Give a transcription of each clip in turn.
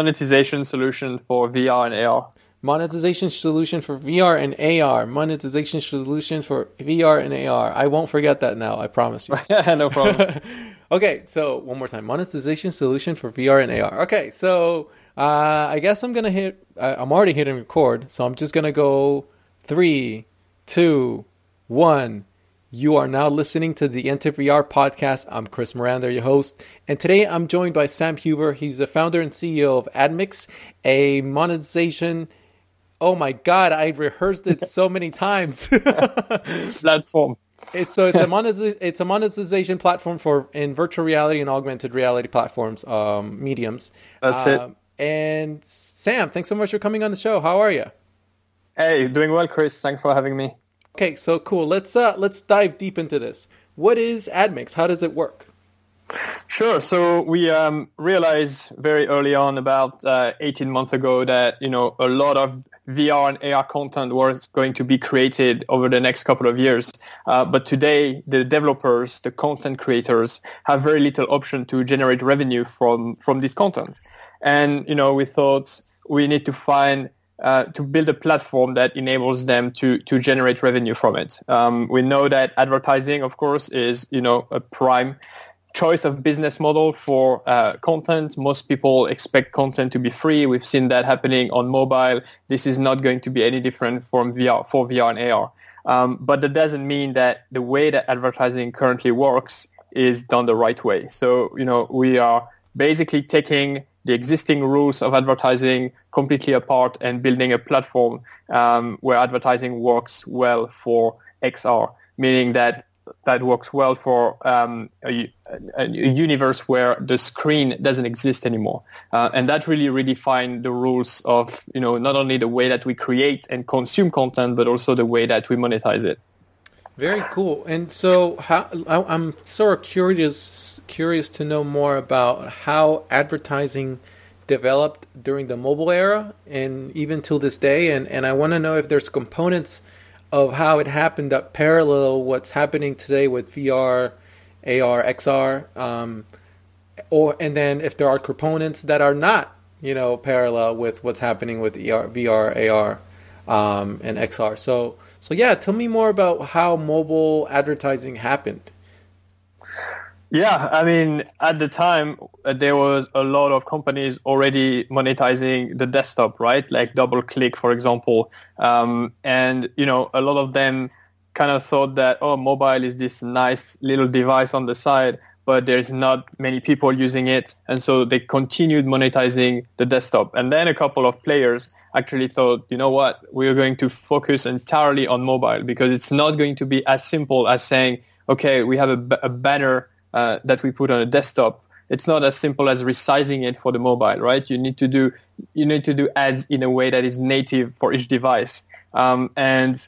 monetization solution for VR and AR. Monetization solution for VR and AR. Monetization solution for VR and AR. I won't forget that now. I promise you. no problem. okay, so one more time. Monetization solution for VR and AR. Okay, so uh, I guess I'm gonna hit. Uh, I'm already hitting record, so I'm just gonna go three, two, one. You are now listening to the Enter VR podcast. I'm Chris Miranda, your host, and today I'm joined by Sam Huber. He's the founder and CEO of AdMix, a monetization. Oh my God, I rehearsed it so many times. Platform. It's, so it's a monetiz- it's a monetization platform for in virtual reality and augmented reality platforms, um, mediums. That's um, it. And Sam, thanks so much for coming on the show. How are you? Hey, doing well, Chris. Thanks for having me. Okay, so cool. Let's uh, let's dive deep into this. What is AdMix? How does it work? Sure. So we um, realized very early on, about uh, 18 months ago, that you know a lot of VR and AR content was going to be created over the next couple of years. Uh, but today, the developers, the content creators, have very little option to generate revenue from from this content. And you know, we thought we need to find uh, to build a platform that enables them to to generate revenue from it. Um, we know that advertising, of course, is you know a prime choice of business model for uh, content. Most people expect content to be free. We've seen that happening on mobile. This is not going to be any different from VR for VR and AR. Um, but that doesn't mean that the way that advertising currently works is done the right way. So you know we are basically taking the existing rules of advertising completely apart and building a platform um, where advertising works well for XR, meaning that that works well for um, a, a, universe where the screen doesn't exist anymore, uh, and that really redefined the rules of you know not only the way that we create and consume content, but also the way that we monetize it. Very cool. And so, how I'm sort of curious curious to know more about how advertising developed during the mobile era and even till this day. And and I want to know if there's components of how it happened that parallel what's happening today with VR, AR, XR, um, or and then if there are components that are not you know parallel with what's happening with ER, VR, AR, um, and XR. So so yeah, tell me more about how mobile advertising happened. Yeah, I mean, at the time, uh, there was a lot of companies already monetizing the desktop, right? Like DoubleClick, for example. Um, and, you know, a lot of them kind of thought that, oh, mobile is this nice little device on the side, but there's not many people using it. And so they continued monetizing the desktop. And then a couple of players actually thought, you know what, we're going to focus entirely on mobile because it's not going to be as simple as saying, okay, we have a, a banner uh, that we put on a desktop. It's not as simple as resizing it for the mobile, right? You need to do you need to do ads in a way that is native for each device. Um, and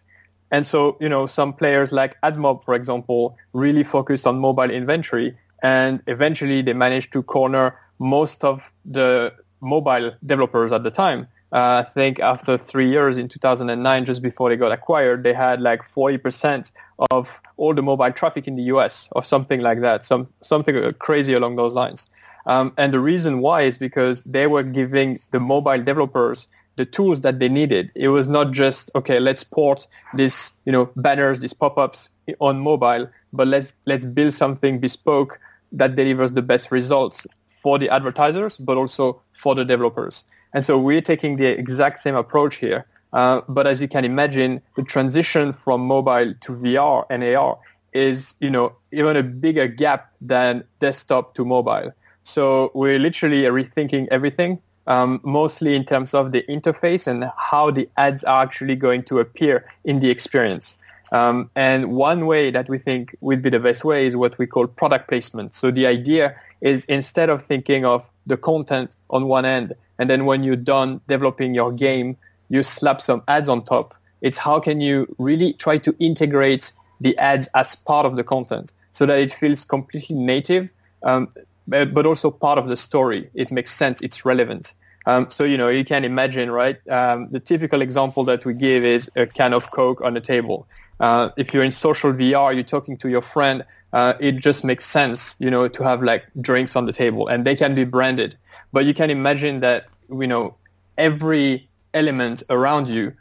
and so you know some players like AdMob, for example, really focused on mobile inventory, and eventually they managed to corner most of the mobile developers at the time. Uh, I think after three years in 2009, just before they got acquired, they had like 40% of all the mobile traffic in the US or something like that, some, something crazy along those lines. Um, and the reason why is because they were giving the mobile developers the tools that they needed. It was not just, okay, let's port these, you know, banners, these pop-ups on mobile, but let's, let's build something bespoke that delivers the best results for the advertisers, but also for the developers. And so we're taking the exact same approach here. Uh, but as you can imagine, the transition from mobile to VR and AR is, you know, even a bigger gap than desktop to mobile. So we're literally rethinking everything, um, mostly in terms of the interface and how the ads are actually going to appear in the experience. Um, and one way that we think would be the best way is what we call product placement. So the idea is instead of thinking of the content on one end and then when you're done developing your game, you slap some ads on top. It's how can you really try to integrate the ads as part of the content so that it feels completely native. Um, but, also part of the story. It makes sense. It's relevant. Um, so you know you can imagine, right? Um, the typical example that we give is a can of Coke on the table. Uh, if you're in social VR, you're talking to your friend. Uh, it just makes sense, you know, to have like drinks on the table, and they can be branded. But you can imagine that you know every element around you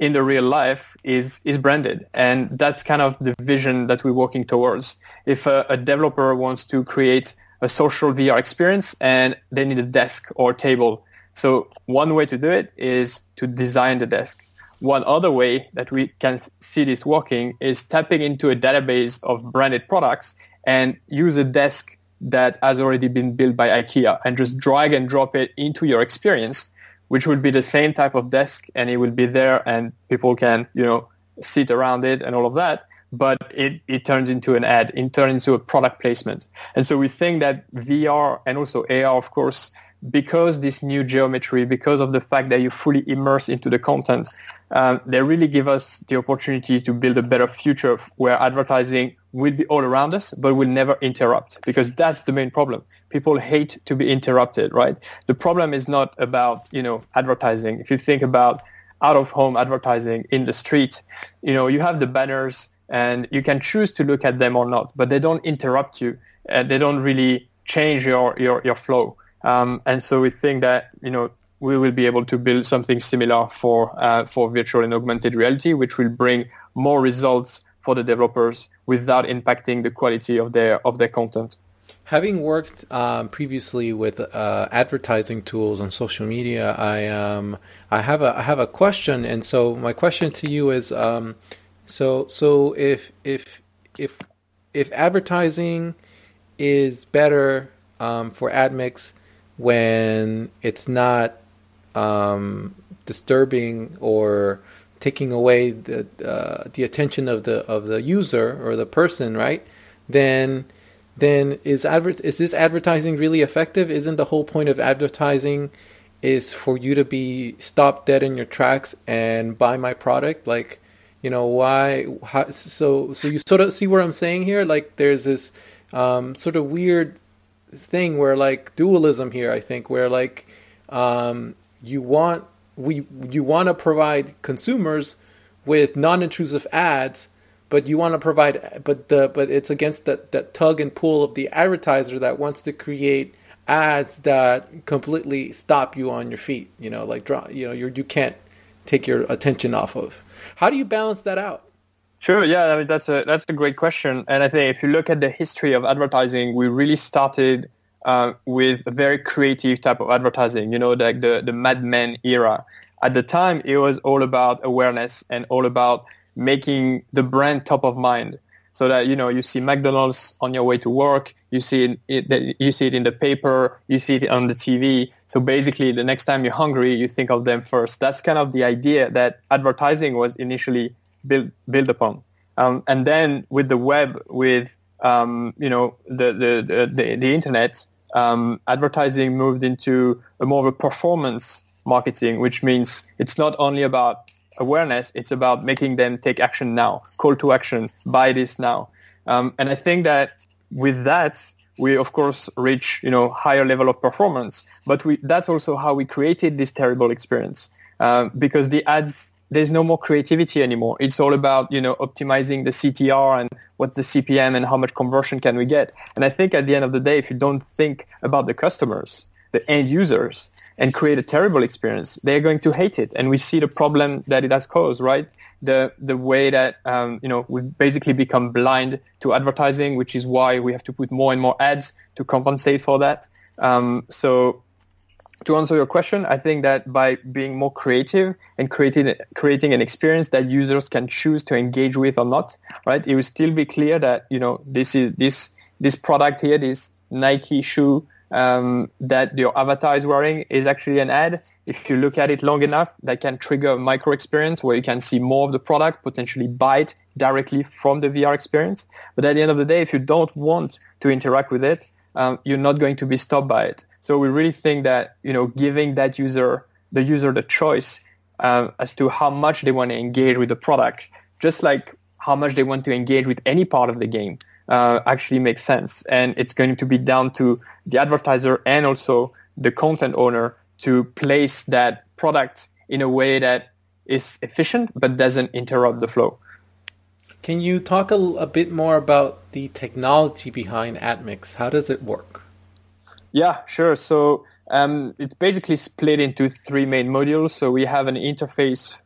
in the real life is is branded, and that's kind of the vision that we're working towards. If a, a developer wants to create a social VR experience and they need a desk or table, so one way to do it is to design the desk. One other way that we can see this working is tapping into a database of branded products and use a desk that has already been built by IKEA and just drag and drop it into your experience, which will be the same type of desk and it will be there and people can, you know, sit around it and all of that. But it, it turns into an ad, it turns into a product placement. And so we think that VR and also AR, of course, because this new geometry, because of the fact that you fully immerse into the content, um, they really give us the opportunity to build a better future where advertising will be all around us, but will never interrupt because that's the main problem. People hate to be interrupted, right? The problem is not about, you know, advertising. If you think about out of home advertising in the street, you know, you have the banners and you can choose to look at them or not, but they don't interrupt you and they don't really change your, your, your flow. Um, and so we think that you know we will be able to build something similar for uh, for virtual and augmented reality, which will bring more results for the developers without impacting the quality of their of their content. Having worked um, previously with uh, advertising tools on social media, I um, I have a I have a question, and so my question to you is, um, so so if if if if advertising is better um, for AdMix when it's not um, disturbing or taking away the uh, the attention of the of the user or the person, right? Then then is adver- is this advertising really effective? Isn't the whole point of advertising is for you to be stopped dead in your tracks and buy my product? Like, you know, why? How, so so you sort of see what I'm saying here? Like, there's this um, sort of weird thing where like dualism here i think where like um, you want we you want to provide consumers with non-intrusive ads but you want to provide but the but it's against that that tug and pull of the advertiser that wants to create ads that completely stop you on your feet you know like draw you know you you can't take your attention off of. How do you balance that out Sure. Yeah, I mean that's a that's a great question, and I think if you look at the history of advertising, we really started uh, with a very creative type of advertising. You know, like the the Mad Men era. At the time, it was all about awareness and all about making the brand top of mind. So that you know, you see McDonald's on your way to work, you see it, you see it in the paper, you see it on the TV. So basically, the next time you're hungry, you think of them first. That's kind of the idea that advertising was initially build build upon. Um, and then with the web, with um, you know the the the, the internet, um, advertising moved into a more of a performance marketing, which means it's not only about awareness; it's about making them take action now, call to action, buy this now. Um, and I think that with that, we of course reach you know higher level of performance, but we, that's also how we created this terrible experience uh, because the ads there's no more creativity anymore. It's all about, you know, optimizing the CTR and what's the CPM and how much conversion can we get. And I think at the end of the day, if you don't think about the customers, the end users, and create a terrible experience, they're going to hate it. And we see the problem that it has caused, right? The, the way that, um, you know, we've basically become blind to advertising, which is why we have to put more and more ads to compensate for that. Um, so to answer your question, I think that by being more creative and creating creating an experience that users can choose to engage with or not, right? It will still be clear that you know this is this this product here, this Nike shoe um, that your avatar is wearing is actually an ad. If you look at it long enough, that can trigger a micro experience where you can see more of the product, potentially buy it directly from the VR experience. But at the end of the day, if you don't want to interact with it, um, you're not going to be stopped by it. So we really think that you know giving that user the user the choice uh, as to how much they want to engage with the product, just like how much they want to engage with any part of the game. uh, actually makes sense. And it's going to be down to the advertiser and also the content owner to place that product in a way that is efficient but doesn't interrupt the flow. Can you talk a, a bit more about the technology behind AdMix? How does it work? Yeah, sure. So um, it's basically split into three main modules. So we have an interface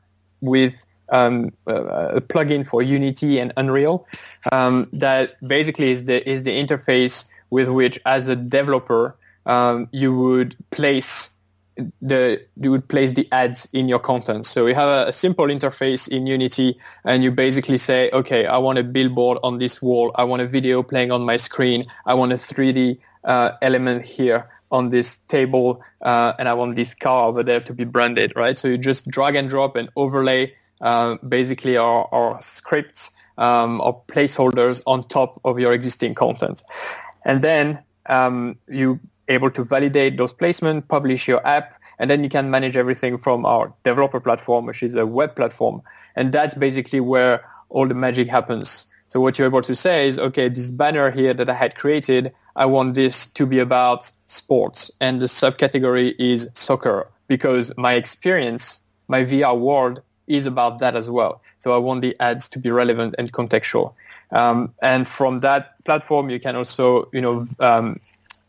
with um, a plugin for Unity and Unreal um, that basically is the is the interface with which, as a developer, um, you would place the you would place the ads in your content. So you have a, a, simple interface in Unity, and you basically say, okay, I want a billboard on this wall. I want a video playing on my screen. I want a 3D uh, element here on this table, uh, and I want this car over there to be branded, right? So you just drag and drop and overlay uh, basically our, our scripts um, or placeholders on top of your existing content. And then um, you able to validate those placements, publish your app, and then you can manage everything from our developer platform, which is a web platform. And that's basically where all the magic happens. So what you're able to say is, okay, this banner here that I had created, I want this to be about sports. And the subcategory is soccer because my experience, my VR world is about that as well. So I want the ads to be relevant and contextual. Um, and from that platform, you can also, you know, um,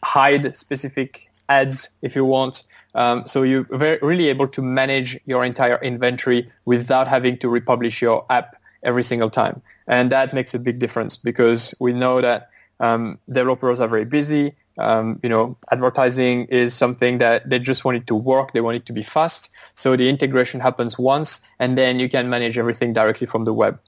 hide specific ads if you want. Um, so you're very, really able to manage your entire inventory without having to republish your app every single time. And that makes a big difference because we know that um, developers are very busy. Um, you know, advertising is something that they just want it to work. They want it to be fast. So the integration happens once, and then you can manage everything directly from the web.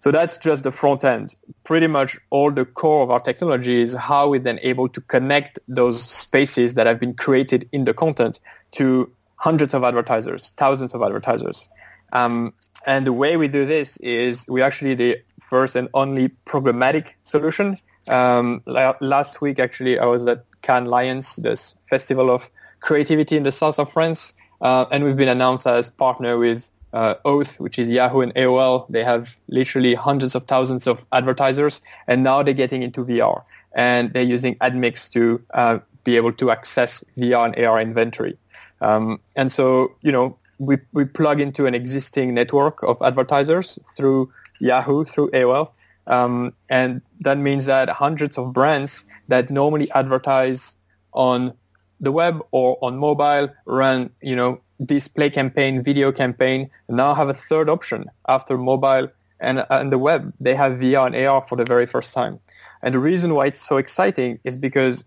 So that's just the front end. Pretty much all the core of our technology is how we're then able to connect those spaces that have been created in the content to hundreds of advertisers, thousands of advertisers. Um, and the way we do this is we actually the first and only programmatic solution um, last week, actually, I was at Cannes Lions, this festival of creativity in the south of France, uh, and we've been announced as partner with uh, Oath, which is Yahoo and AOL. They have literally hundreds of thousands of advertisers, and now they're getting into VR, and they're using AdMix to uh, be able to access VR and AR inventory. Um, and so, you know, we, we plug into an existing network of advertisers through Yahoo, through AOL, um, and that means that hundreds of brands that normally advertise on the web or on mobile run, you know, display campaign, video campaign, now have a third option after mobile and, and the web. They have VR and AR for the very first time. And the reason why it's so exciting is because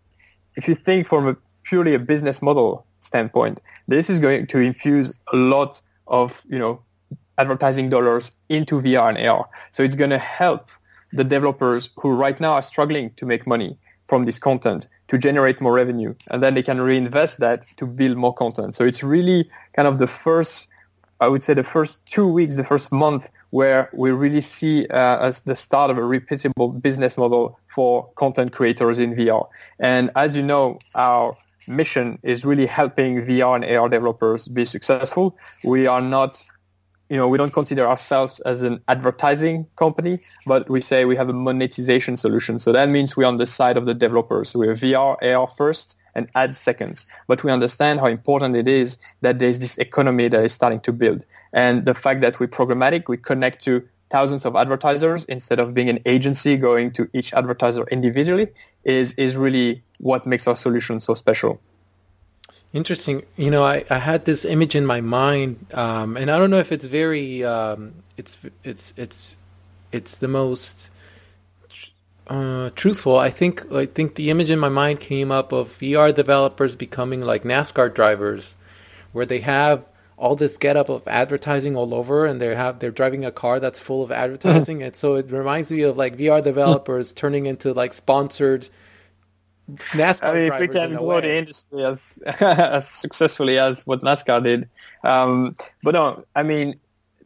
if you think from a purely a business model standpoint, this is going to infuse a lot of, you know, advertising dollars into VR and AR. So it's going to help the developers who right now are struggling to make money from this content to generate more revenue. And then they can reinvest that to build more content. So it's really kind of the first, I would say the first two weeks, the first month where we really see uh, as the start of a repeatable business model for content creators in VR. And as you know, our mission is really helping VR and AR developers be successful. We are not you know, we don't consider ourselves as an advertising company, but we say we have a monetization solution. So that means we're on the side of the developers. We're VR, AR first, and ad seconds. But we understand how important it is that there's this economy that is starting to build. And the fact that we're programmatic, we connect to thousands of advertisers instead of being an agency going to each advertiser individually is, is really what makes our solution so special. Interesting. You know, I, I had this image in my mind, um, and I don't know if it's very, um, it's it's it's it's the most uh, truthful. I think I think the image in my mind came up of VR developers becoming like NASCAR drivers, where they have all this get up of advertising all over, and they have they're driving a car that's full of advertising, and so it reminds me of like VR developers turning into like sponsored NASCAR I mean, if we can grow the industry as as successfully as what NASCAR did, um, but no, I mean,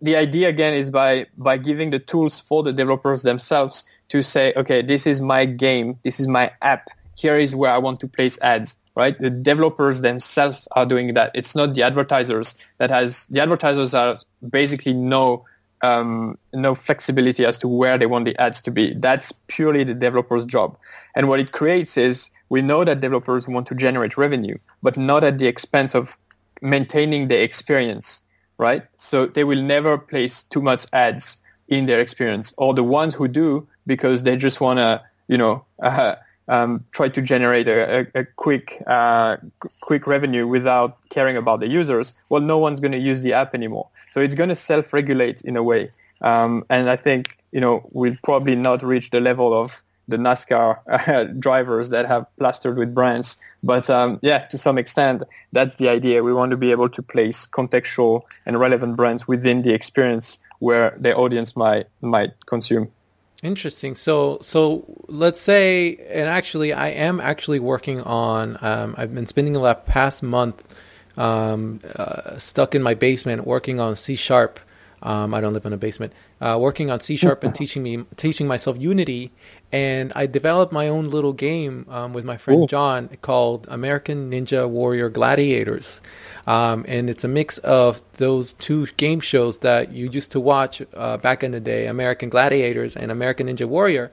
the idea again is by by giving the tools for the developers themselves to say, okay, this is my game, this is my app. Here is where I want to place ads. Right, the developers themselves are doing that. It's not the advertisers that has the advertisers are basically know um, no flexibility as to where they want the ads to be. That's purely the developer's job. And what it creates is we know that developers want to generate revenue, but not at the expense of maintaining the experience, right? So they will never place too much ads in their experience, or the ones who do because they just want to, you know, uh, um, try to generate a, a, a quick uh, quick revenue without caring about the users, well, no one's going to use the app anymore. So it's going to self-regulate in a way. Um, and I think you know we'll probably not reach the level of the NASCAR uh, drivers that have plastered with brands. But um, yeah, to some extent, that's the idea. We want to be able to place contextual and relevant brands within the experience where the audience might might consume. Interesting. So, so let's say, and actually, I am actually working on. Um, I've been spending the last past month um, uh, stuck in my basement working on C sharp. Um, I don't live in a basement. Uh, working on C sharp and teaching me teaching myself Unity, and I developed my own little game um, with my friend Ooh. John called American Ninja Warrior Gladiators, um, and it's a mix of those two game shows that you used to watch uh, back in the day, American Gladiators and American Ninja Warrior,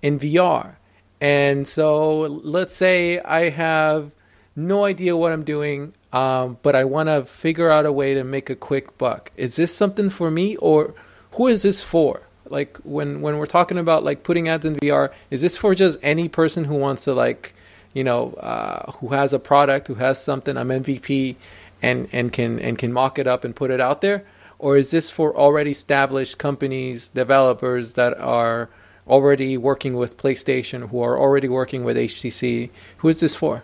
in VR. And so, let's say I have no idea what I'm doing, um, but I want to figure out a way to make a quick buck. Is this something for me, or who is this for? like when when we're talking about like putting ads in VR, is this for just any person who wants to like, you know, uh, who has a product, who has something, I'm MVP, and and can and can mock it up and put it out there, or is this for already established companies, developers that are already working with PlayStation, who are already working with HTC? Who is this for?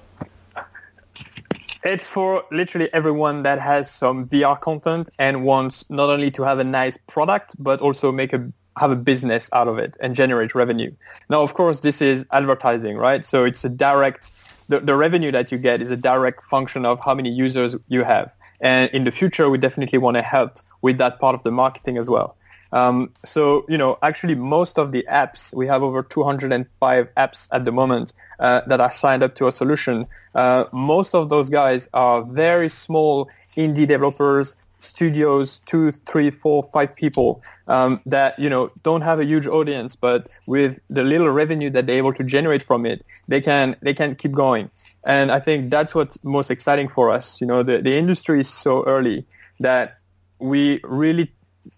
It's for literally everyone that has some VR content and wants not only to have a nice product, but also make a have a business out of it and generate revenue. Now, of course, this is advertising, right? So it's a direct, the, the revenue that you get is a direct function of how many users you have. And in the future, we definitely want to help with that part of the marketing as well. Um, so, you know, actually most of the apps, we have over 205 apps at the moment uh, that are signed up to a solution. Uh, most of those guys are very small indie developers studios, two, three, four, five people um, that you know don't have a huge audience, but with the little revenue that they're able to generate from it, they can they can keep going. And I think that's what's most exciting for us. You know, the, the industry is so early that we really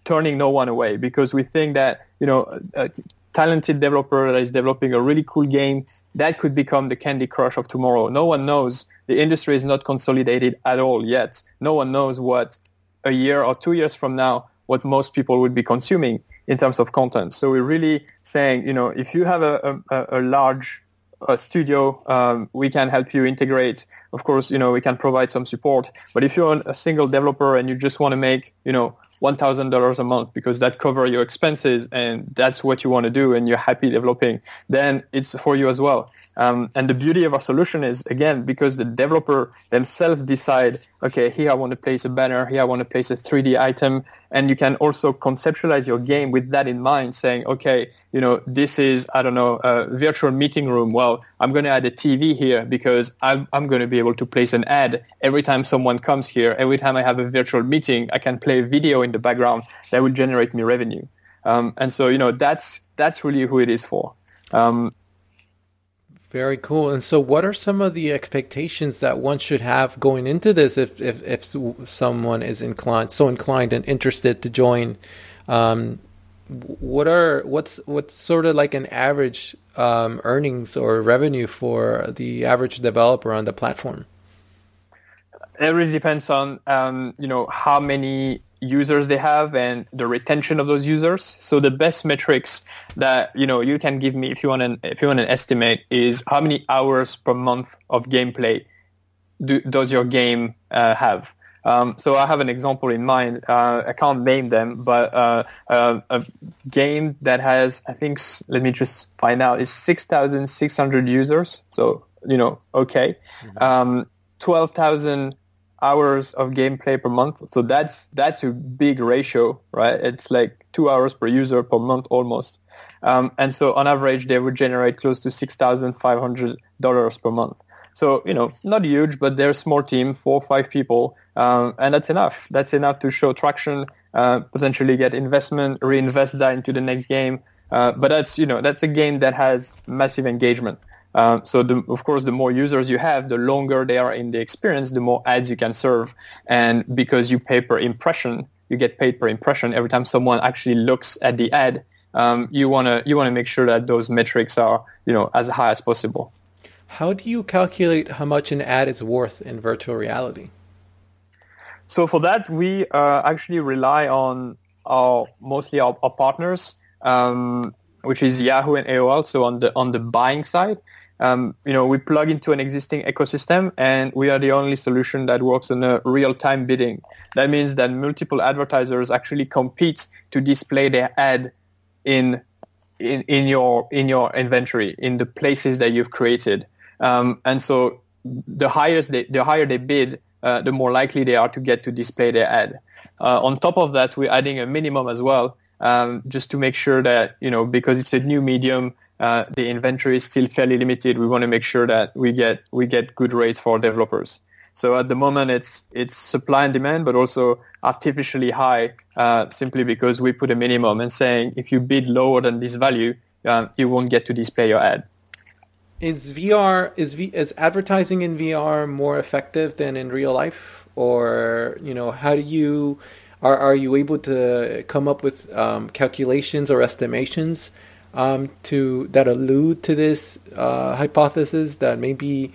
turning no one away because we think that you know a talented developer that is developing a really cool game that could become the Candy Crush of tomorrow. No one knows. The industry is not consolidated at all yet. No one knows what a year or two years from now what most people would be consuming in terms of content. So we're really saying, you know, if you have a, a, a large a studio, um, we can help you integrate. Of course, you know, we can provide some support. But if you're a single developer and you just want to make, you know, $1,000 a month because that cover your expenses and that's what you want to do and you're happy developing, then it's for you as well. Um, and the beauty of our solution is, again, because the developer themselves decide, okay, here I want to place a banner, here I want to place a 3D item, and you can also conceptualize your game with that in mind, saying, okay, you know, this is, I don't know, a virtual meeting room. Well, I'm going to add a TV here because I'm, I'm going to be able to place an ad every time someone comes here. Every time I have a virtual meeting, I can play a video in the background that will generate me revenue. Um, and so, you know, that's, that's really who it is for. Um, very cool. And so, what are some of the expectations that one should have going into this if, if, if someone is inclined, so inclined and interested to join? Um, what are what's what's sort of like an average um, earnings or revenue for the average developer on the platform? It really depends on um, you know how many users they have and the retention of those users. So the best metrics that you know you can give me if you want an if you want an estimate is how many hours per month of gameplay do, does your game uh, have. Um, so I have an example in mind. Uh, I can't name them, but uh, uh, a game that has I think let me just find out is six thousand six hundred users. So you know okay, mm-hmm. um, twelve thousand hours of gameplay per month. So that's that's a big ratio, right? It's like two hours per user per month almost. Um, and so on average, they would generate close to six thousand five hundred dollars per month. So you know, not huge, but they're a small team, four or five people, um, and that's enough. That's enough to show traction uh, potentially get investment, reinvest that into the next game. Uh, but that's you know that's a game that has massive engagement. Uh, so the, of course, the more users you have, the longer they are in the experience, the more ads you can serve. And because you pay per impression, you get paid per impression every time someone actually looks at the ad. Um, you wanna you wanna make sure that those metrics are you know as high as possible. How do you calculate how much an ad is worth in virtual reality? So for that, we uh, actually rely on our mostly our, our partners, um, which is Yahoo and AOL. So on the on the buying side, um, you know, we plug into an existing ecosystem, and we are the only solution that works on a real-time bidding. That means that multiple advertisers actually compete to display their ad in in, in your in your inventory in the places that you've created. Um, and so the highest they, the higher they bid, uh, the more likely they are to get to display their ad. Uh, on top of that, we're adding a minimum as well, um, just to make sure that you know because it's a new medium, uh, the inventory is still fairly limited. We want to make sure that we get we get good rates for developers. So at the moment, it's it's supply and demand, but also artificially high, uh, simply because we put a minimum and saying if you bid lower than this value, um, you won't get to display your ad. Is VR is v, is advertising in VR more effective than in real life, or you know how do you are are you able to come up with um, calculations or estimations um, to that allude to this uh, hypothesis that maybe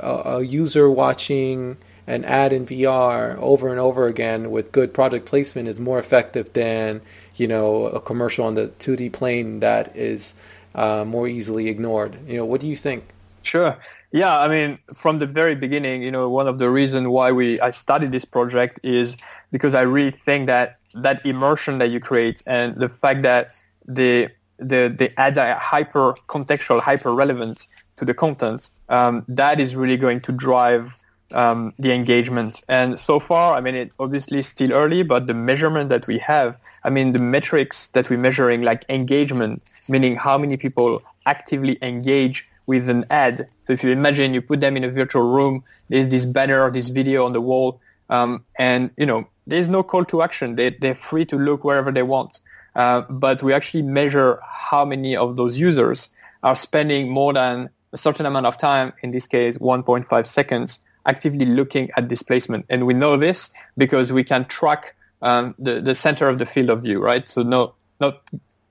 a, user watching an ad in VR over and over again with good product placement is more effective than you know a commercial on the 2D plane that is uh, more easily ignored. You know, what do you think? Sure. Yeah, I mean, from the very beginning, you know, one of the reasons why we I started this project is because I really think that that immersion that you create and the fact that the the the are hyper contextual, hyper relevant to the content, um, that is really going to drive um, the engagement. And so far, I mean, it obviously still early, but the measurement that we have, I mean, the metrics that we're measuring, like engagement, meaning how many people actively engage with an ad. So if you imagine you put them in a virtual room, there's this banner, or this video on the wall, um, and you know, there's no call to action. They, they're free to look wherever they want. Uh, but we actually measure how many of those users are spending more than a certain amount of time, in this case 1.5 seconds, actively looking at displacement. And we know this because we can track um, the, the center of the field of view, right? So no, not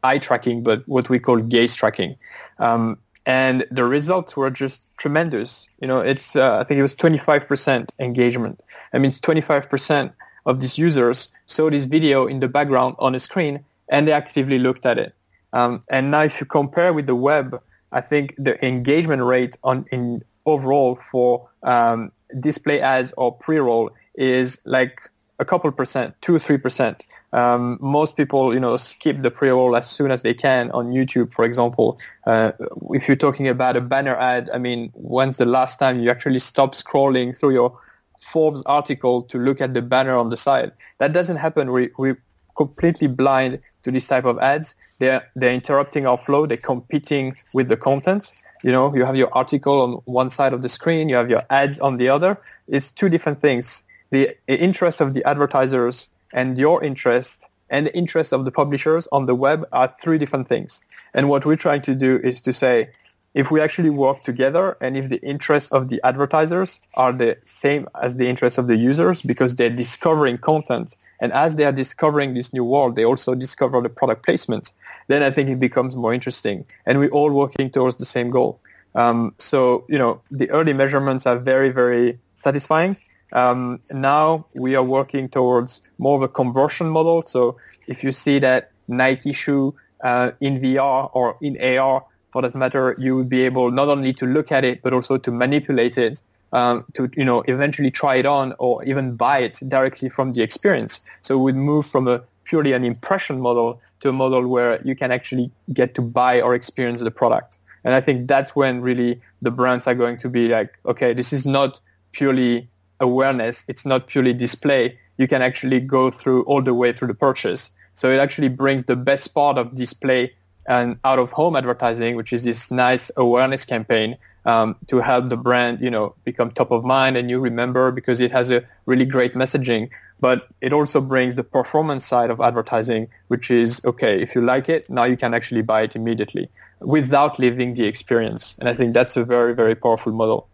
eye tracking, but what we call gaze tracking. Um, and the results were just tremendous. You know, it's, uh, I think it was 25% engagement. I mean, 25% of these users saw this video in the background on a screen and they actively looked at it. Um, and now if you compare with the web, I think the engagement rate on in overall for um, display ads or pre-roll is like a couple percent, two three percent. Um, most people, you know, skip the pre-roll as soon as they can on YouTube, for example. Uh, if you're talking about a banner ad, I mean, when's the last time you actually stopped scrolling through your Forbes article to look at the banner on the side? That doesn't happen. We, we're completely blind to this type of ads. They're, they're interrupting our flow. They're competing with the content. You know, you have your article on one side of the screen. You have your ads on the other. It's two different things. The interest of the advertisers and your interest and the interest of the publishers on the web are three different things. And what we're trying to do is to say, if we actually work together and if the interests of the advertisers are the same as the interests of the users because they're discovering content and as they are discovering this new world, they also discover the product placement, then I think it becomes more interesting. And we're all working towards the same goal. Um, so, you know, the early measurements are very, very satisfying. Um, now we are working towards more of a conversion model. So if you see that Nike shoe uh, in VR or in AR, for that matter, you would be able not only to look at it, but also to manipulate it, um, to you know eventually try it on or even buy it directly from the experience. So we'd move from a purely an impression model to a model where you can actually get to buy or experience the product. And I think that's when really the brands are going to be like, okay, this is not purely awareness. It's not purely display. You can actually go through all the way through the purchase. So it actually brings the best part of display and out of home advertising, which is this nice awareness campaign, um, to help the brand, you know, become top of mind and you remember because it has a really great messaging. But it also brings the performance side of advertising, which is, okay, if you like it, now you can actually buy it immediately without leaving the experience. And I think that's a very, very powerful model.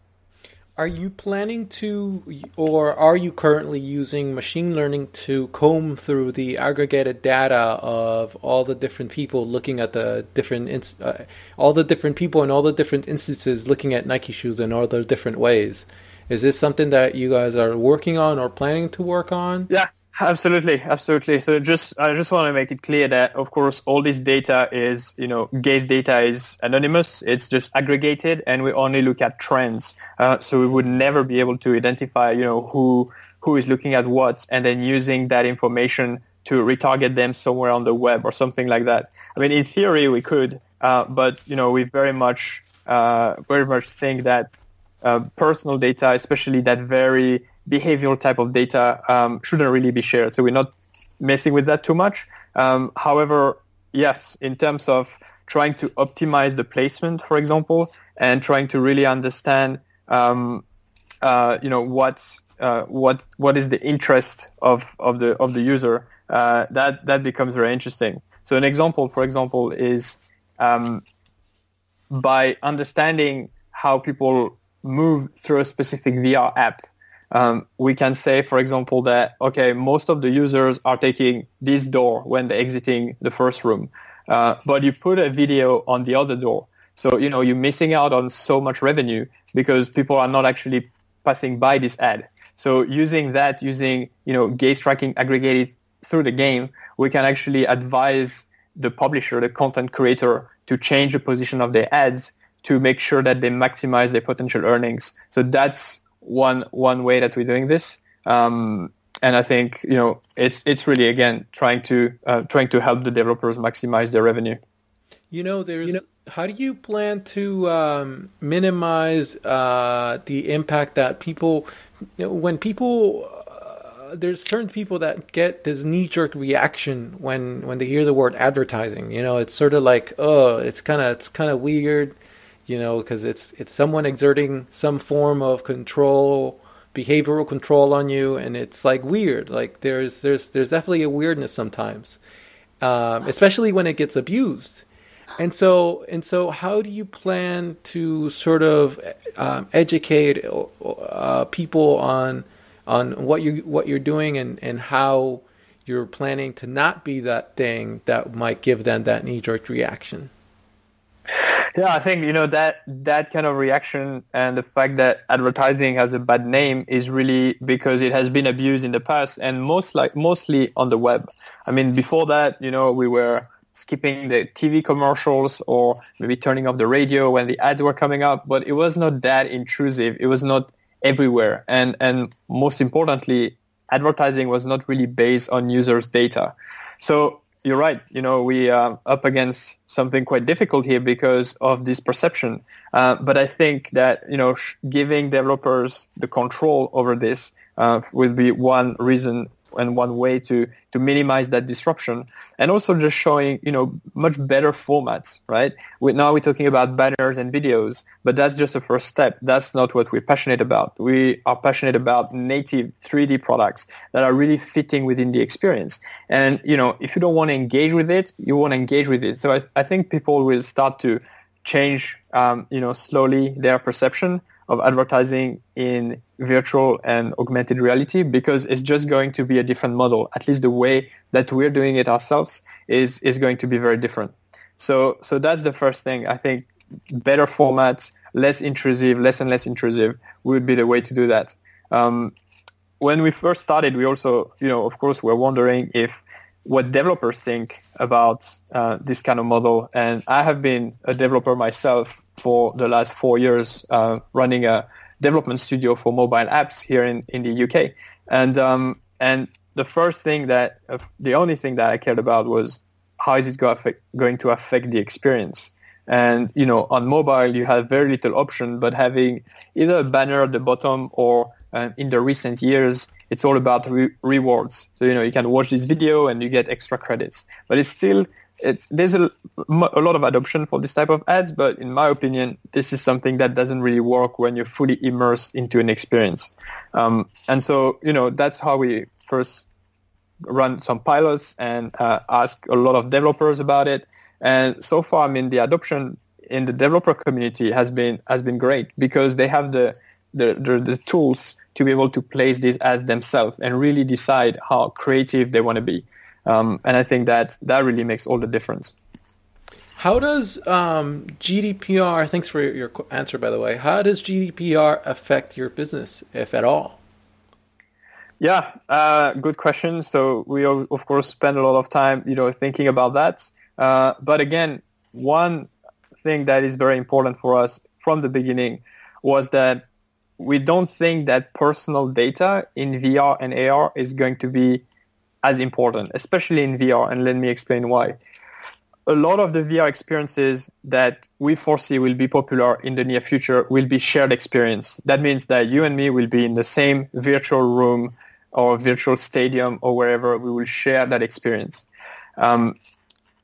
Are you planning to, or are you currently using machine learning to comb through the aggregated data of all the different people looking at the different, uh, all the different people and all the different instances looking at Nike shoes in all the different ways? Is this something that you guys are working on or planning to work on? Yeah, Absolutely, absolutely. So just I just want to make it clear that of course all this data is you know gaze data is anonymous. It's just aggregated, and we only look at trends. Uh, so we would never be able to identify you know who who is looking at what, and then using that information to retarget them somewhere on the web or something like that. I mean, in theory we could, uh, but you know we very much uh, very much think that uh, personal data, especially that very behavioral type of data um, shouldn't really be shared. So we're not messing with that too much. Um, however, yes, in terms of trying to optimize the placement, for example, and trying to really understand, um, uh, you know, what uh, what what is the interest of, of the of the user, uh, that that becomes very interesting. So an example, for example, is um, by understanding how people move through a specific VR app um, we can say, for example, that, okay, most of the users are taking this door when they're exiting the first room. Uh, but you put a video on the other door. So, you know, you're missing out on so much revenue because people are not actually passing by this ad. So using that, using, you know, gaze tracking aggregated through the game, we can actually advise the publisher, the content creator to change the position of their ads to make sure that they maximize their potential earnings. So that's one one way that we're doing this. Um, and I think you know it's it's really again trying to uh, trying to help the developers maximize their revenue. You know, there's you know, how do you plan to um, minimize uh, the impact that people you know, when people uh, there's certain people that get this knee jerk reaction when when they hear the word advertising. You know, it's sort of like oh, it's kind of it's kind of weird you know, because it's it's someone exerting some form of control, behavioral control on you, and it's like weird. Like there's there's there's definitely a weirdness sometimes, um, especially when it gets abused. And so and so, how do you plan to sort of um, educate uh, people on on what you what you're doing and and how you're planning to not be that thing that might give them that knee jerk reaction? Yeah, I think you know that that kind of reaction and the fact that advertising has a bad name is really because it has been abused in the past and most like mostly on the web. I mean, before that, you know, we were skipping the TV commercials or maybe turning off the radio when the ads were coming up, but it was not that intrusive. It was not everywhere, and and most importantly, advertising was not really based on users' data. So you're right. You know, we are up against something quite difficult here because of this perception. Uh, but I think that, you know, giving developers the control over this uh, will be one reason and one way to to minimize that disruption and also just showing you know much better formats right? We, now we're talking about banners and videos but that's just the first step. That's not what we're passionate about. We are passionate about native 3d products that are really fitting within the experience. And you know if you don't want to engage with it you want to engage with it. So i, I think people will start to change um, you know slowly their perception of advertising in virtual and augmented reality because it's just going to be a different model. At least the way that we're doing it ourselves is, is going to be very different. So, so that's the first thing. I think better formats, less intrusive, less and less intrusive would be the way to do that. Um, when we first started, we also, you know, of course, we're wondering if what developers think about uh, this kind of model. And I have been a developer myself for the last four years, uh, running a development studio for mobile apps here in, in the UK. And um, and the first thing that uh, the only thing that I cared about was how is it go affect, going to affect the experience. And you know, on mobile you have very little option, but having either a banner at the bottom or uh, in the recent years it's all about re- rewards. So you know you can watch this video and you get extra credits, but it's still there's a, a lot of adoption for this type of ads, but in my opinion, this is something that doesn't really work when you're fully immersed into an experience. Um, and so, you know, that's how we first run some pilots and uh, ask a lot of developers about it. And so far, I mean, the adoption in the developer community has been has been great because they have the the, the, the tools to be able to place these ads themselves and really decide how creative they want to be. Um, and I think that that really makes all the difference. How does um, GDPR? Thanks for your answer, by the way. How does GDPR affect your business, if at all? Yeah, uh, good question. So we of course spend a lot of time, you know, thinking about that. Uh, but again, one thing that is very important for us from the beginning was that we don't think that personal data in VR and AR is going to be as important, especially in VR. And let me explain why. A lot of the VR experiences that we foresee will be popular in the near future will be shared experience. That means that you and me will be in the same virtual room or virtual stadium or wherever we will share that experience. Um,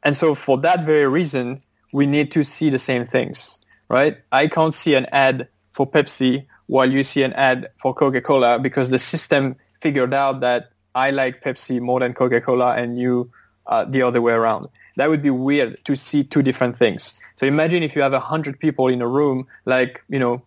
and so for that very reason, we need to see the same things, right? I can't see an ad for Pepsi while you see an ad for Coca-Cola because the system figured out that I like Pepsi more than Coca-Cola and you uh, the other way around. That would be weird to see two different things. So imagine if you have a hundred people in a room, like you know,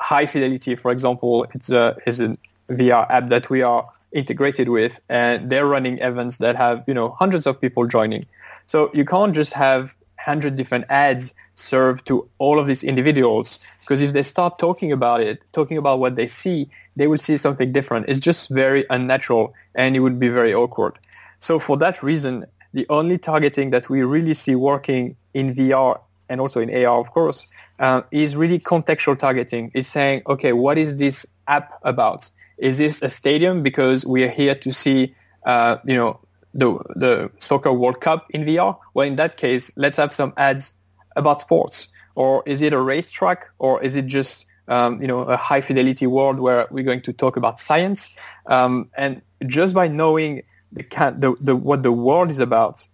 High Fidelity, for example, it's a is a VR app that we are integrated with, and they're running events that have you know hundreds of people joining. So you can't just have hundred different ads served to all of these individuals because if they start talking about it, talking about what they see, they will see something different. It's just very unnatural and it would be very awkward. So for that reason, the only targeting that we really see working in VR and also in AR, of course, uh, is really contextual targeting. Is saying, okay, what is this app about? Is this a stadium because we are here to see, uh, you know, the the soccer World Cup in VR? Well, in that case, let's have some ads about sports. Or is it a racetrack? Or is it just um, you know a high fidelity world where we're going to talk about science? Um, and just by knowing the, the, the what the world is about,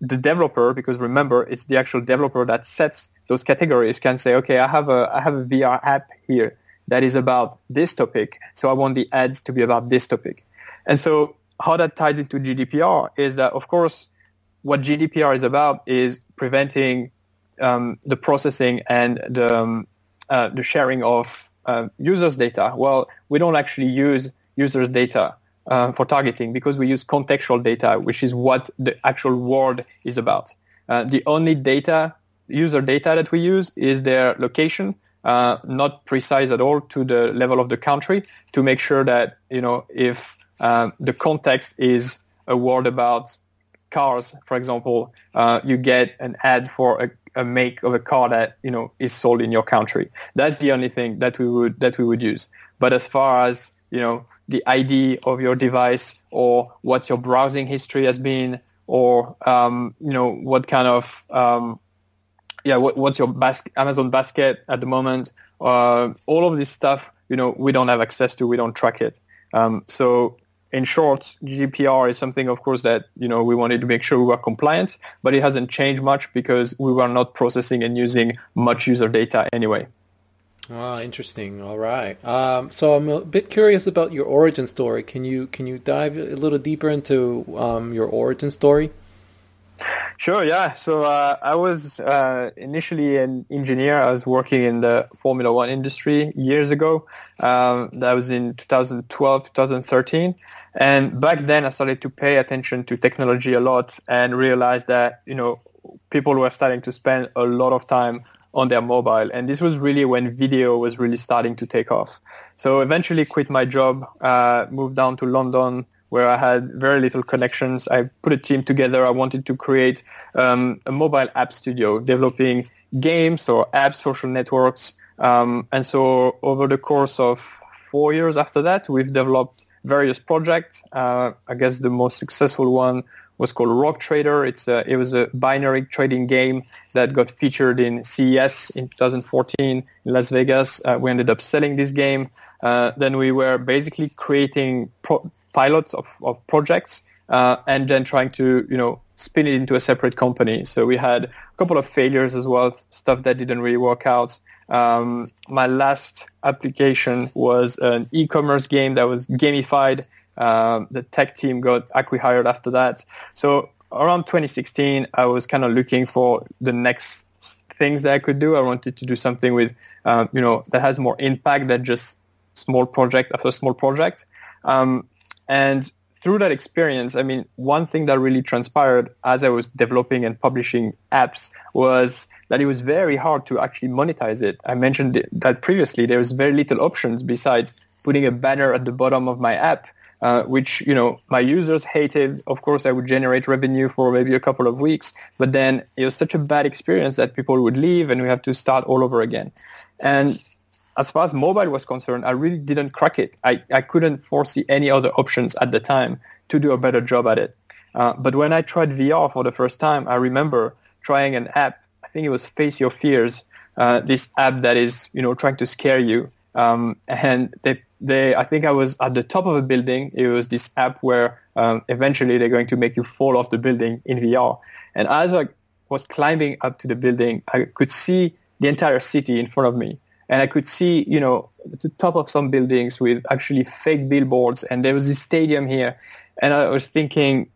the developer, because remember it's the actual developer that sets those categories, can say, okay, I have a I have a VR app here that is about this topic, so I want the ads to be about this topic. And so how that ties into GDPR is that, of course, what GDPR is about is preventing um, the processing and the, um, uh, the sharing of uh, users' data. Well, we don't actually use users' data uh, for targeting because we use contextual data, which is what the actual world is about. Uh, the only data, user data that we use is their location, uh, not precise at all to the level of the country to make sure that, you know, if um, the context is a word about cars, for example, uh, you get an ad for a, a, make of a car that you know is sold in your country. That's the only thing that we would that we would use. But as far as you know, the ID of your device or what your browsing history has been, or um, you know what kind of um, yeah, what, what's your bas- Amazon basket at the moment? Uh, all of this stuff, you know, we don't have access to. We don't track it. Um, so in short, GDPR is something, of course, that you know we wanted to make sure we were compliant, but it hasn't changed much because we were not processing and using much user data anyway. Ah, interesting. All right. Um, so I'm a bit curious about your origin story. Can you can you dive a little deeper into um, your origin story? Sure, yeah. So uh, I was uh, initially an engineer. I was working in the Formula One industry years ago. Um, that was in 2012, 2013. And back then I started to pay attention to technology a lot and realized that, you know, people were starting to spend a lot of time on their mobile. And this was really when video was really starting to take off. So eventually quit my job, uh, moved down to London, where I had very little connections. I put a team together. I wanted to create um, a mobile app studio developing games or apps, social networks. Um, and so over the course of four years after that, we've developed various projects. Uh, I guess the most successful one was called Rock Trader. It's a, it was a binary trading game that got featured in CES in 2014 in Las Vegas. Uh, we ended up selling this game. Uh, then we were basically creating pro- pilots of, of projects uh, and then trying to, you know, spin it into a separate company. So we had a couple of failures as well, stuff that didn't really work out. Um, my last application was an e-commerce game that was gamified. Um, the tech team got acquired after that. So around 2016, I was kind of looking for the next things that I could do. I wanted to do something with, um, you know, that has more impact than just small project after small project. Um, and through that experience, I mean, one thing that really transpired as I was developing and publishing apps was that it was very hard to actually monetize it. I mentioned that previously. There was very little options besides putting a banner at the bottom of my app, uh, which you know my users hated. Of course, I would generate revenue for maybe a couple of weeks, but then it was such a bad experience that people would leave, and we have to start all over again. And as far as mobile was concerned, I really didn't crack it. I, I couldn't foresee any other options at the time to do a better job at it. Uh, but when I tried VR for the first time, I remember trying an app. I think it was Face Your Fears, uh, this app that is, you know, trying to scare you. Um, and they, they, I think I was at the top of a building. It was this app where um, eventually they're going to make you fall off the building in VR. And as I was climbing up to the building, I could see the entire city in front of me and I could see, you know, the top of some buildings with actually fake billboards, and there was this stadium here, and I was thinking,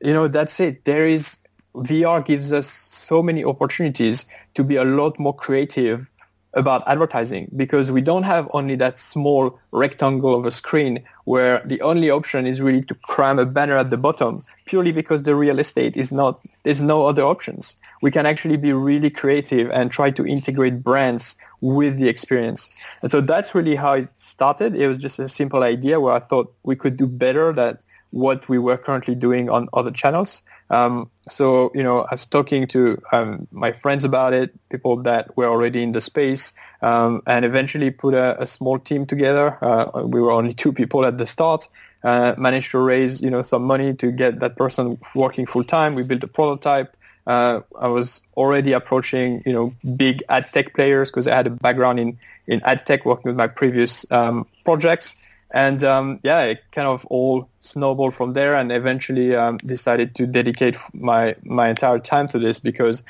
you know, that's it. There is VR gives us so many opportunities to be a lot more creative about advertising because we don't have only that small rectangle of a screen where the only option is really to cram a banner at the bottom purely because the real estate is not there's no other options we can actually be really creative and try to integrate brands with the experience. And so that's really how it started. It was just a simple idea where I thought we could do better than what we were currently doing on other channels. Um, so, you know, I was talking to um, my friends about it, people that were already in the space, um, and eventually put a, a, small team together. Uh, we were only two people at the start. Uh, managed to raise, you know, some money to get that person working full time. We built a prototype uh, I was already approaching, you know, big ad tech players because I had a background in, in ad tech working with my previous um, projects. And um, yeah, it kind of all snowballed from there and eventually um, decided to dedicate my, my entire time to this because,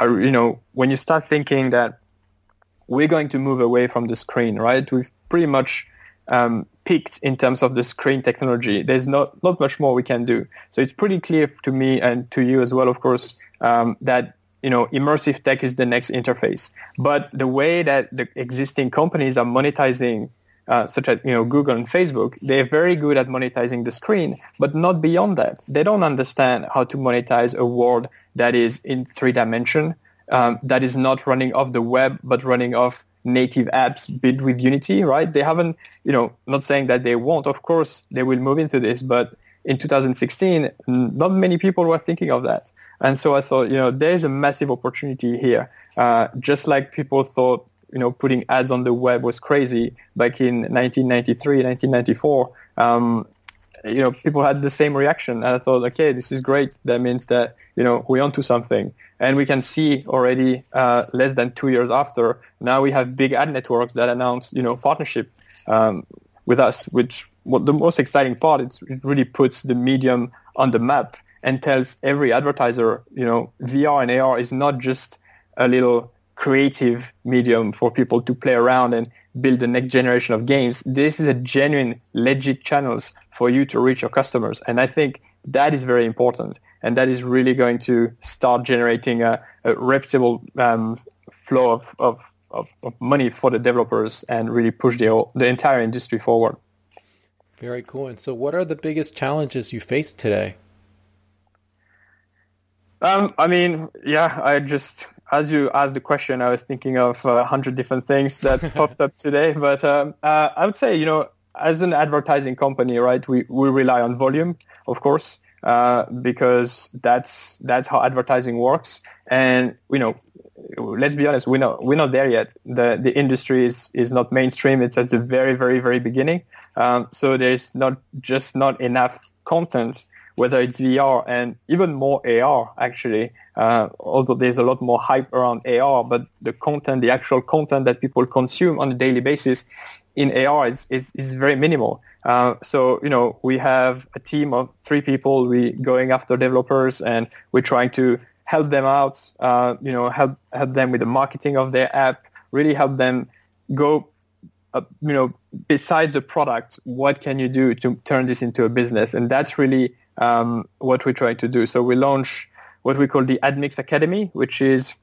uh, you know, when you start thinking that we're going to move away from the screen, right? We've pretty much um, peaked in terms of the screen technology. There's not, not much more we can do. So it's pretty clear to me and to you as well, of course, um, that you know immersive tech is the next interface. But the way that the existing companies are monetizing, uh, such as you know Google and Facebook, they're very good at monetizing the screen, but not beyond that. They don't understand how to monetize a world that is in three dimension, um, that is not running off the web, but running off native apps built with Unity, right? They haven't, you know, not saying that they won't. Of course, they will move into this, but in 2016, not many people were thinking of that. And so I thought, you know, there's a massive opportunity here. Uh, just like people thought, you know, putting ads on the web was crazy back in 1993, 1994. Um, you know, people had the same reaction. And I thought, okay, this is great. That means that, you know, we're onto something. And we can see already uh, less than two years after, now we have big ad networks that announce, you know, partnership um, with us, which what the most exciting part it really puts the medium on the map and tells every advertiser, you know, VR and AR is not just a little creative medium for people to play around and build the next generation of games. This is a genuine, legit channels for you to reach your customers. And I think that is very important. And that is really going to start generating a, a reputable um, flow of, of, of, of money for the developers and really push the, the entire industry forward. Very cool. And so, what are the biggest challenges you face today? Um, I mean, yeah, I just as you asked the question, I was thinking of a hundred different things that popped up today. But um, uh, I would say, you know, as an advertising company, right, we, we rely on volume, of course, uh, because that's that's how advertising works. And you know, let's be honest, we're not we're not there yet. The the industry is is not mainstream. It's at the very very very beginning. Um, so there's not just not enough content, whether it's VR and even more AR actually. Uh, although there's a lot more hype around AR, but the content, the actual content that people consume on a daily basis, in AR is, is, is very minimal. Uh, so, you know, we have a team of three people. We going after developers and we're trying to help them out, uh, you know, help, help them with the marketing of their app, really help them go, uh, you know, besides the product, what can you do to turn this into a business? And that's really um, what we're trying to do. So we launch what we call the AdMix Academy, which is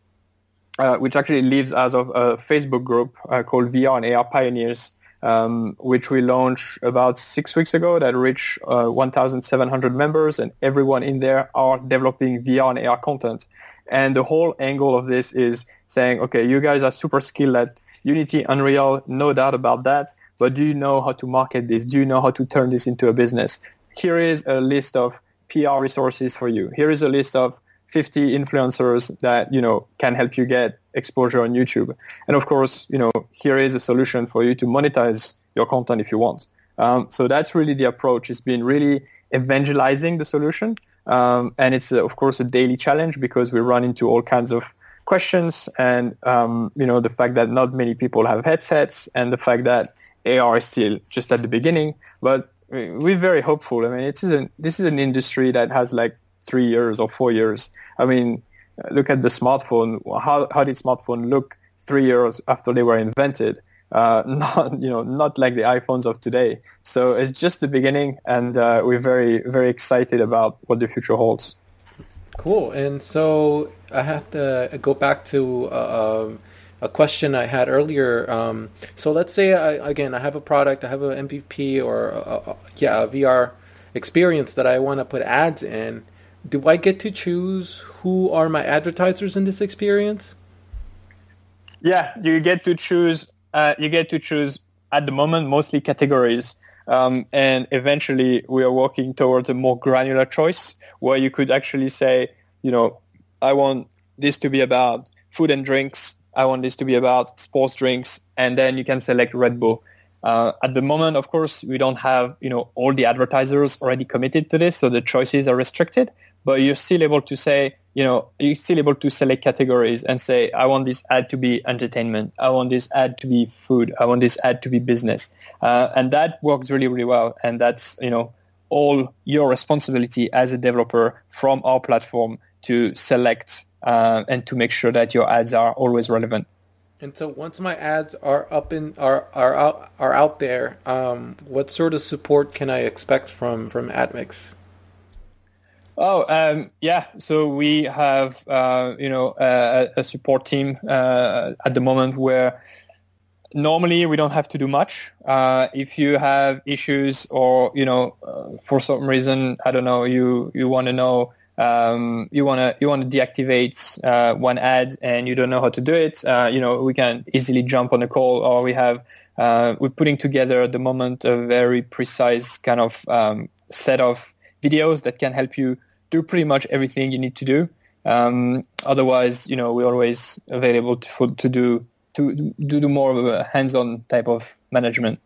uh, which actually lives as of a Facebook group uh, called VR and AR Pioneers, um, which we launched about six weeks ago that reached uh, 1,700 members and everyone in there are developing VR and AR content. And the whole angle of this is saying, okay, you guys are super skilled at Unity, Unreal, no doubt about that, but do you know how to market this? Do you know how to turn this into a business? Here is a list of PR resources for you. Here is a list of 50 influencers that, you know, can help you get exposure on YouTube. And of course, you know, here is a solution for you to monetize your content if you want. Um, so that's really the approach. It's been really evangelizing the solution. Um, and it's, uh, of course, a daily challenge because we run into all kinds of questions and, um, you know, the fact that not many people have headsets and the fact that AR is still just at the beginning. But we're very hopeful. I mean, it is an, this is an industry that has like three years or four years. I mean, look at the smartphone. How how did smartphone look three years after they were invented? Uh, not you know not like the iPhones of today. So it's just the beginning, and uh, we're very very excited about what the future holds. Cool. And so I have to go back to. Uh, um, a question I had earlier. Um, so let's say I, again I have a product, I have an MVP or a, a, yeah a VR experience that I want to put ads in do I get to choose who are my advertisers in this experience? Yeah, you get to choose. Uh, you get to choose at the moment mostly categories, um, and eventually we are working towards a more granular choice where you could actually say, you know, I want this to be about food and drinks. I want this to be about sports drinks, and then you can select Red Bull. Uh, at the moment, of course, we don't have you know all the advertisers already committed to this, so the choices are restricted but you're still able to say, you know, you're still able to select categories and say, I want this ad to be entertainment. I want this ad to be food. I want this ad to be business. Uh, and that works really, really well. And that's, you know, all your responsibility as a developer from our platform to select uh, and to make sure that your ads are always relevant. And so once my ads are up in are are out are out there, um, what sort of support can I expect from from AdMix? Oh, um, yeah. So we have, uh, you know, a, a support team uh, at the moment where normally we don't have to do much. Uh, if you have issues or, you know, uh, for some reason, I don't know, you, you want to know, um, you want to you want to deactivate uh, one ad and you don't know how to do it, uh, you know, we can easily jump on a call or we have, we're putting together at the moment a very precise kind of um, set of videos that can help you do pretty much everything you need to do. Um, otherwise, you know, we're always available to, for, to do to, to do more of a hands-on type of management.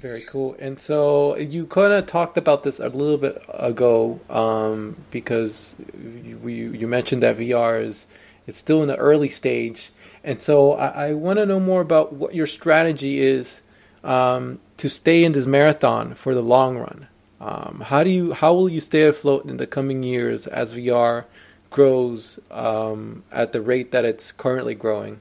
Very cool. And so you kind of talked about this a little bit ago um, because you, you mentioned that VR is it's still in the early stage. And so I, I want to know more about what your strategy is um, to stay in this marathon for the long run. Um, how do you how will you stay afloat in the coming years as VR grows um, at the rate that it's currently growing?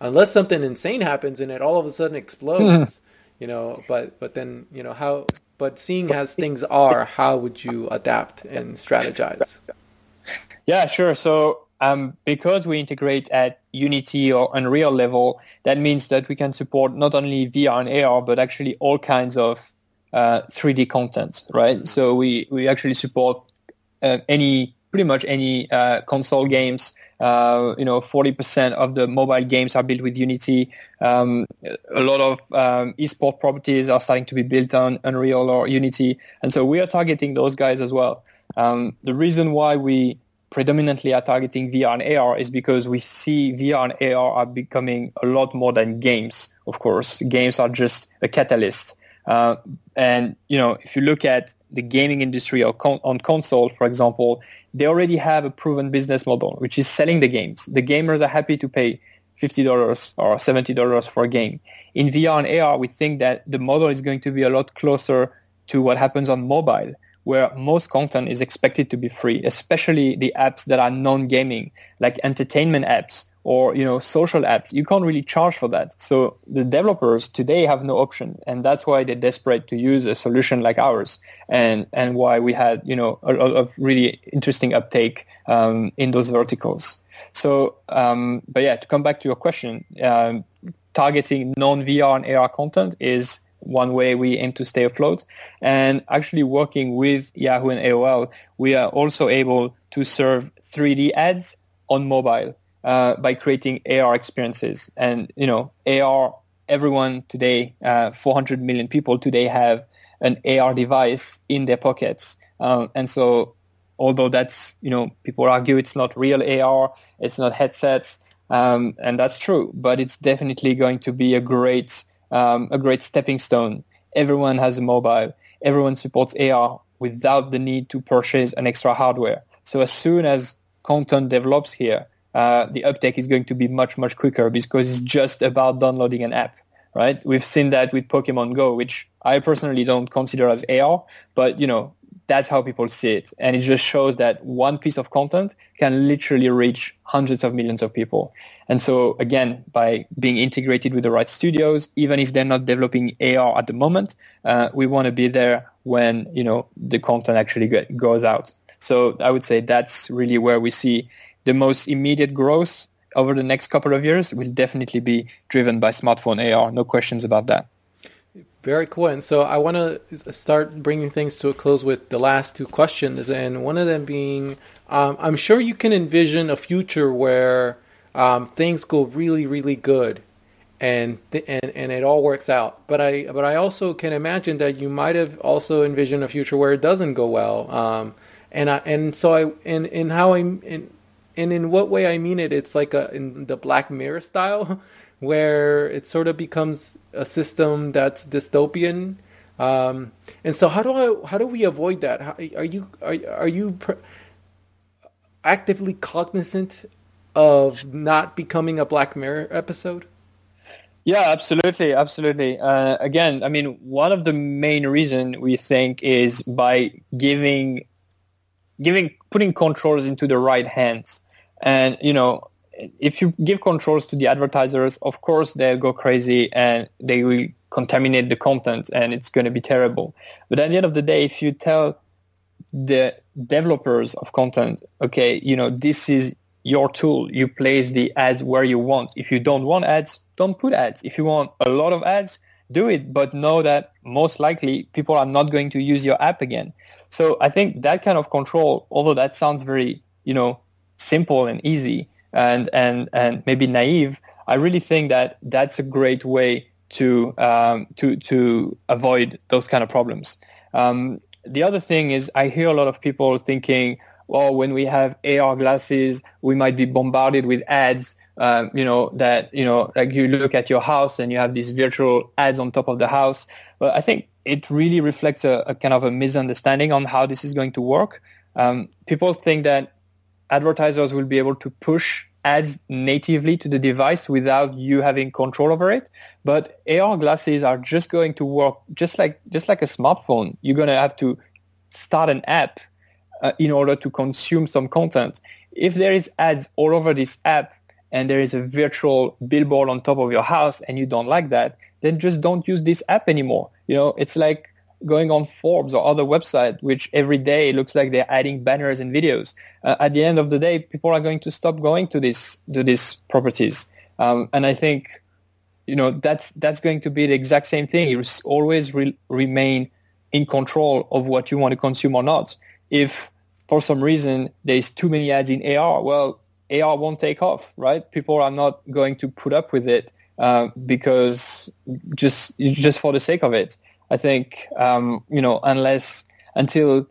Unless something insane happens and it all of a sudden explodes, you know. But but then you know how. But seeing as things are, how would you adapt and strategize? Yeah, sure. So um, because we integrate at Unity or Unreal level, that means that we can support not only VR and AR, but actually all kinds of uh, 3D content, right? So we, we actually support uh, any pretty much any uh, console games. Uh, you know, 40% of the mobile games are built with Unity. Um, a lot of um, esport properties are starting to be built on Unreal or Unity, and so we are targeting those guys as well. Um, the reason why we predominantly are targeting VR and AR is because we see VR and AR are becoming a lot more than games. Of course, games are just a catalyst. Uh, and you know, if you look at the gaming industry or con- on console, for example, they already have a proven business model, which is selling the games. The gamers are happy to pay $50 or $70 for a game. In VR and AR, we think that the model is going to be a lot closer to what happens on mobile, where most content is expected to be free, especially the apps that are non-gaming, like entertainment apps or you know social apps. You can't really charge for that. So the developers today have no option, and that's why they're desperate to use a solution like ours, and and why we had you know a lot of really interesting uptake um, in those verticals. So, um, but yeah, to come back to your question, um, targeting non-VR and AR content is one way we aim to stay afloat. And actually working with Yahoo and AOL, we are also able to serve 3D ads on mobile uh, by creating AR experiences. And, you know, AR, everyone today, uh, 400 million people today have an AR device in their pockets. Um, and so although that's, you know, people argue it's not real AR, it's not headsets, um, and that's true, but it's definitely going to be a great, um, a great stepping stone. Everyone has a mobile. Everyone supports AR without the need to purchase an extra hardware. So as soon as content develops here, uh, the uptake is going to be much, much quicker because it's just about downloading an app, right? We've seen that with Pokemon Go, which I personally don't consider as AR, but you know, that's how people see it. And it just shows that one piece of content can literally reach hundreds of millions of people. And so again, by being integrated with the right studios, even if they're not developing AR at the moment, uh, we want to be there when, you know, the content actually get, goes out. So I would say that's really where we see the most immediate growth over the next couple of years will definitely be driven by smartphone AR. No questions about that. Very cool. And so I want to start bringing things to a close with the last two questions. And one of them being um, I'm sure you can envision a future where um, things go really, really good. And, th- and and it all works out, but I but I also can imagine that you might have also envisioned a future where it doesn't go well, um, and I and so I and in how I and in what way I mean it, it's like a in the Black Mirror style, where it sort of becomes a system that's dystopian. Um, and so, how do I how do we avoid that? How, are you are are you pr- actively cognizant of not becoming a Black Mirror episode? Yeah, absolutely, absolutely. Uh, again, I mean, one of the main reason we think is by giving, giving, putting controls into the right hands, and you know, if you give controls to the advertisers, of course they'll go crazy and they will contaminate the content and it's going to be terrible. But at the end of the day, if you tell the developers of content, okay, you know, this is your tool. You place the ads where you want. If you don't want ads, don't put ads. If you want a lot of ads, do it, but know that most likely people are not going to use your app again. So I think that kind of control, although that sounds very, you know, simple and easy, and and and maybe naive, I really think that that's a great way to um, to to avoid those kind of problems. Um, the other thing is I hear a lot of people thinking, well, when we have AR glasses, we might be bombarded with ads. Um, you know that you know like you look at your house and you have these virtual ads on top of the house. But I think it really reflects a, a kind of a misunderstanding on how this is going to work. Um, people think that advertisers will be able to push ads natively to the device without you having control over it. But AR glasses are just going to work just like just like a smartphone. You're going to have to start an app uh, in order to consume some content. If there is ads all over this app and there is a virtual billboard on top of your house and you don't like that, then just don't use this app anymore. You know, it's like going on Forbes or other website, which every day looks like they're adding banners and videos. Uh, at the end of the day, people are going to stop going to these to these properties, um, and I think you know that's that's going to be the exact same thing. You always re- remain in control of what you want to consume or not. If for some reason there's too many ads in AR, well, AR won't take off, right? People are not going to put up with it uh, because just just for the sake of it. I think um, you know unless until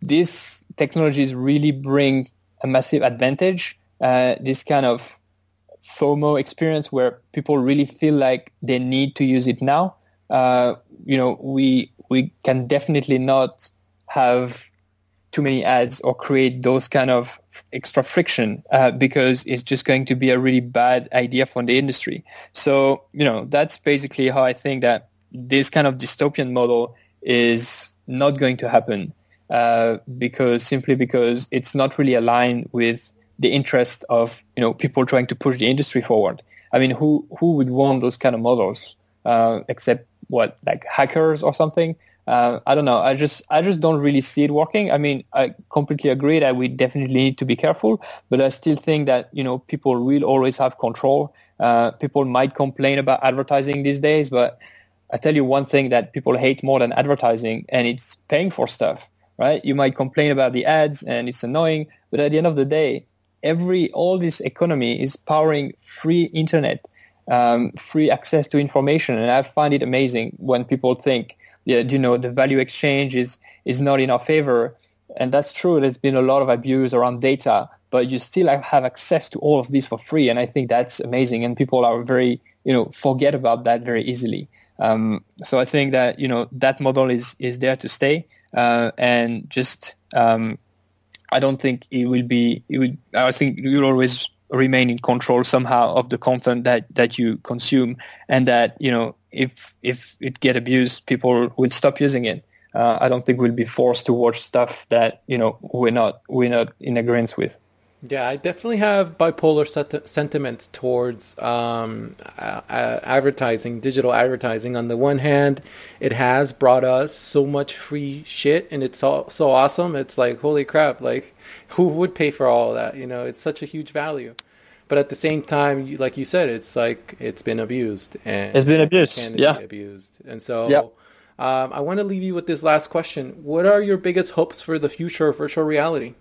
these technologies really bring a massive advantage, uh, this kind of FOMO experience where people really feel like they need to use it now, uh, you know, we we can definitely not have too many ads or create those kind of extra friction uh, because it's just going to be a really bad idea for the industry. So, you know, that's basically how I think that this kind of dystopian model is not going to happen uh, because simply because it's not really aligned with the interest of, you know, people trying to push the industry forward. I mean, who, who would want those kind of models uh, except what, like hackers or something? uh, I don't know. I just I just don't really see it working. I mean, I completely agree that we definitely need to be careful, but I still think that you know people will always have control. Uh, people might complain about advertising these days, but I tell you one thing that people hate more than advertising, and it's paying for stuff. Right? You might complain about the ads, and it's annoying, but at the end of the day, every all this economy is powering free internet, um, free access to information, and I find it amazing when people think yeah, you know, the value exchange is, is not in our favor. And that's true. There's been a lot of abuse around data, but you still have access to all of this for free. And I think that's amazing. And people are very, you know, forget about that very easily. Um, so I think that, you know, that model is, is there to stay. Uh, and just, um, I don't think it will be, it I think you'll always remain in control somehow of the content that, that you consume and that, you know, if if it get abused, people will stop using it. Uh, I don't think we'll be forced to watch stuff that you know we're not we're not in agreement with. Yeah, I definitely have bipolar sentiments towards um, uh, advertising, digital advertising. On the one hand, it has brought us so much free shit, and it's all, so awesome. It's like holy crap! Like, who would pay for all that? You know, it's such a huge value but at the same time, like you said, it's like it's been abused and it's been abused. Yeah, be abused. And so, um, I want to leave you with this last question: What are your biggest hopes for the future of virtual reality?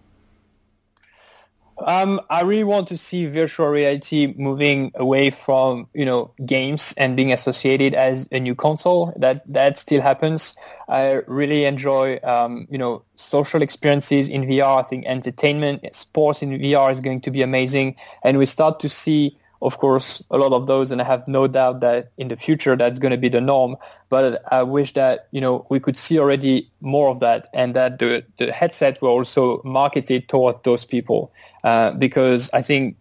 Um, I really want to see virtual reality moving away from you know games and being associated as a new console. That that still happens. I really enjoy um, you know social experiences in VR. I think entertainment, sports in VR is going to be amazing, and we start to see. Of course, a lot of those, and I have no doubt that in the future that's going to be the norm. But I wish that you know we could see already more of that, and that the the headset were also marketed toward those people uh, because I think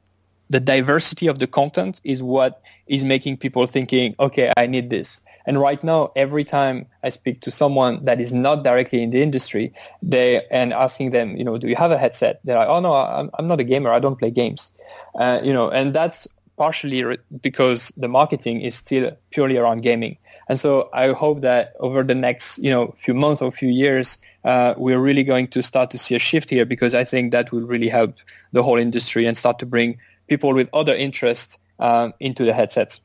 the diversity of the content is what is making people thinking, okay, I need this. And right now, every time I speak to someone that is not directly in the industry, they and asking them, you know, do you have a headset? They're like, oh no, I'm, I'm not a gamer. I don't play games. Uh, you know, and that's partially re- because the marketing is still purely around gaming. And so I hope that over the next, you know, few months or few years, uh, we're really going to start to see a shift here because I think that will really help the whole industry and start to bring people with other interests uh, into the headsets.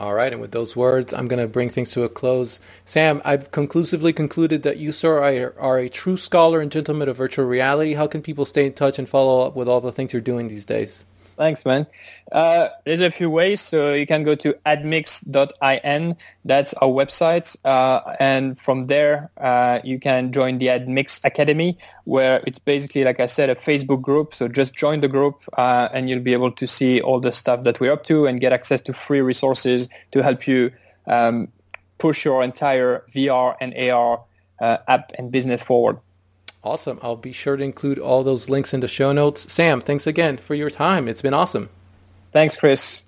All right, and with those words, I'm going to bring things to a close. Sam, I've conclusively concluded that you, sir, are a true scholar and gentleman of virtual reality. How can people stay in touch and follow up with all the things you're doing these days? Thanks, man. Uh, there's a few ways. So you can go to admix.in. That's our website. Uh, and from there, uh, you can join the AdMix Academy, where it's basically, like I said, a Facebook group. So just join the group uh, and you'll be able to see all the stuff that we're up to and get access to free resources to help you um, push your entire VR and AR uh, app and business forward. Awesome. I'll be sure to include all those links in the show notes. Sam, thanks again for your time. It's been awesome. Thanks, Chris.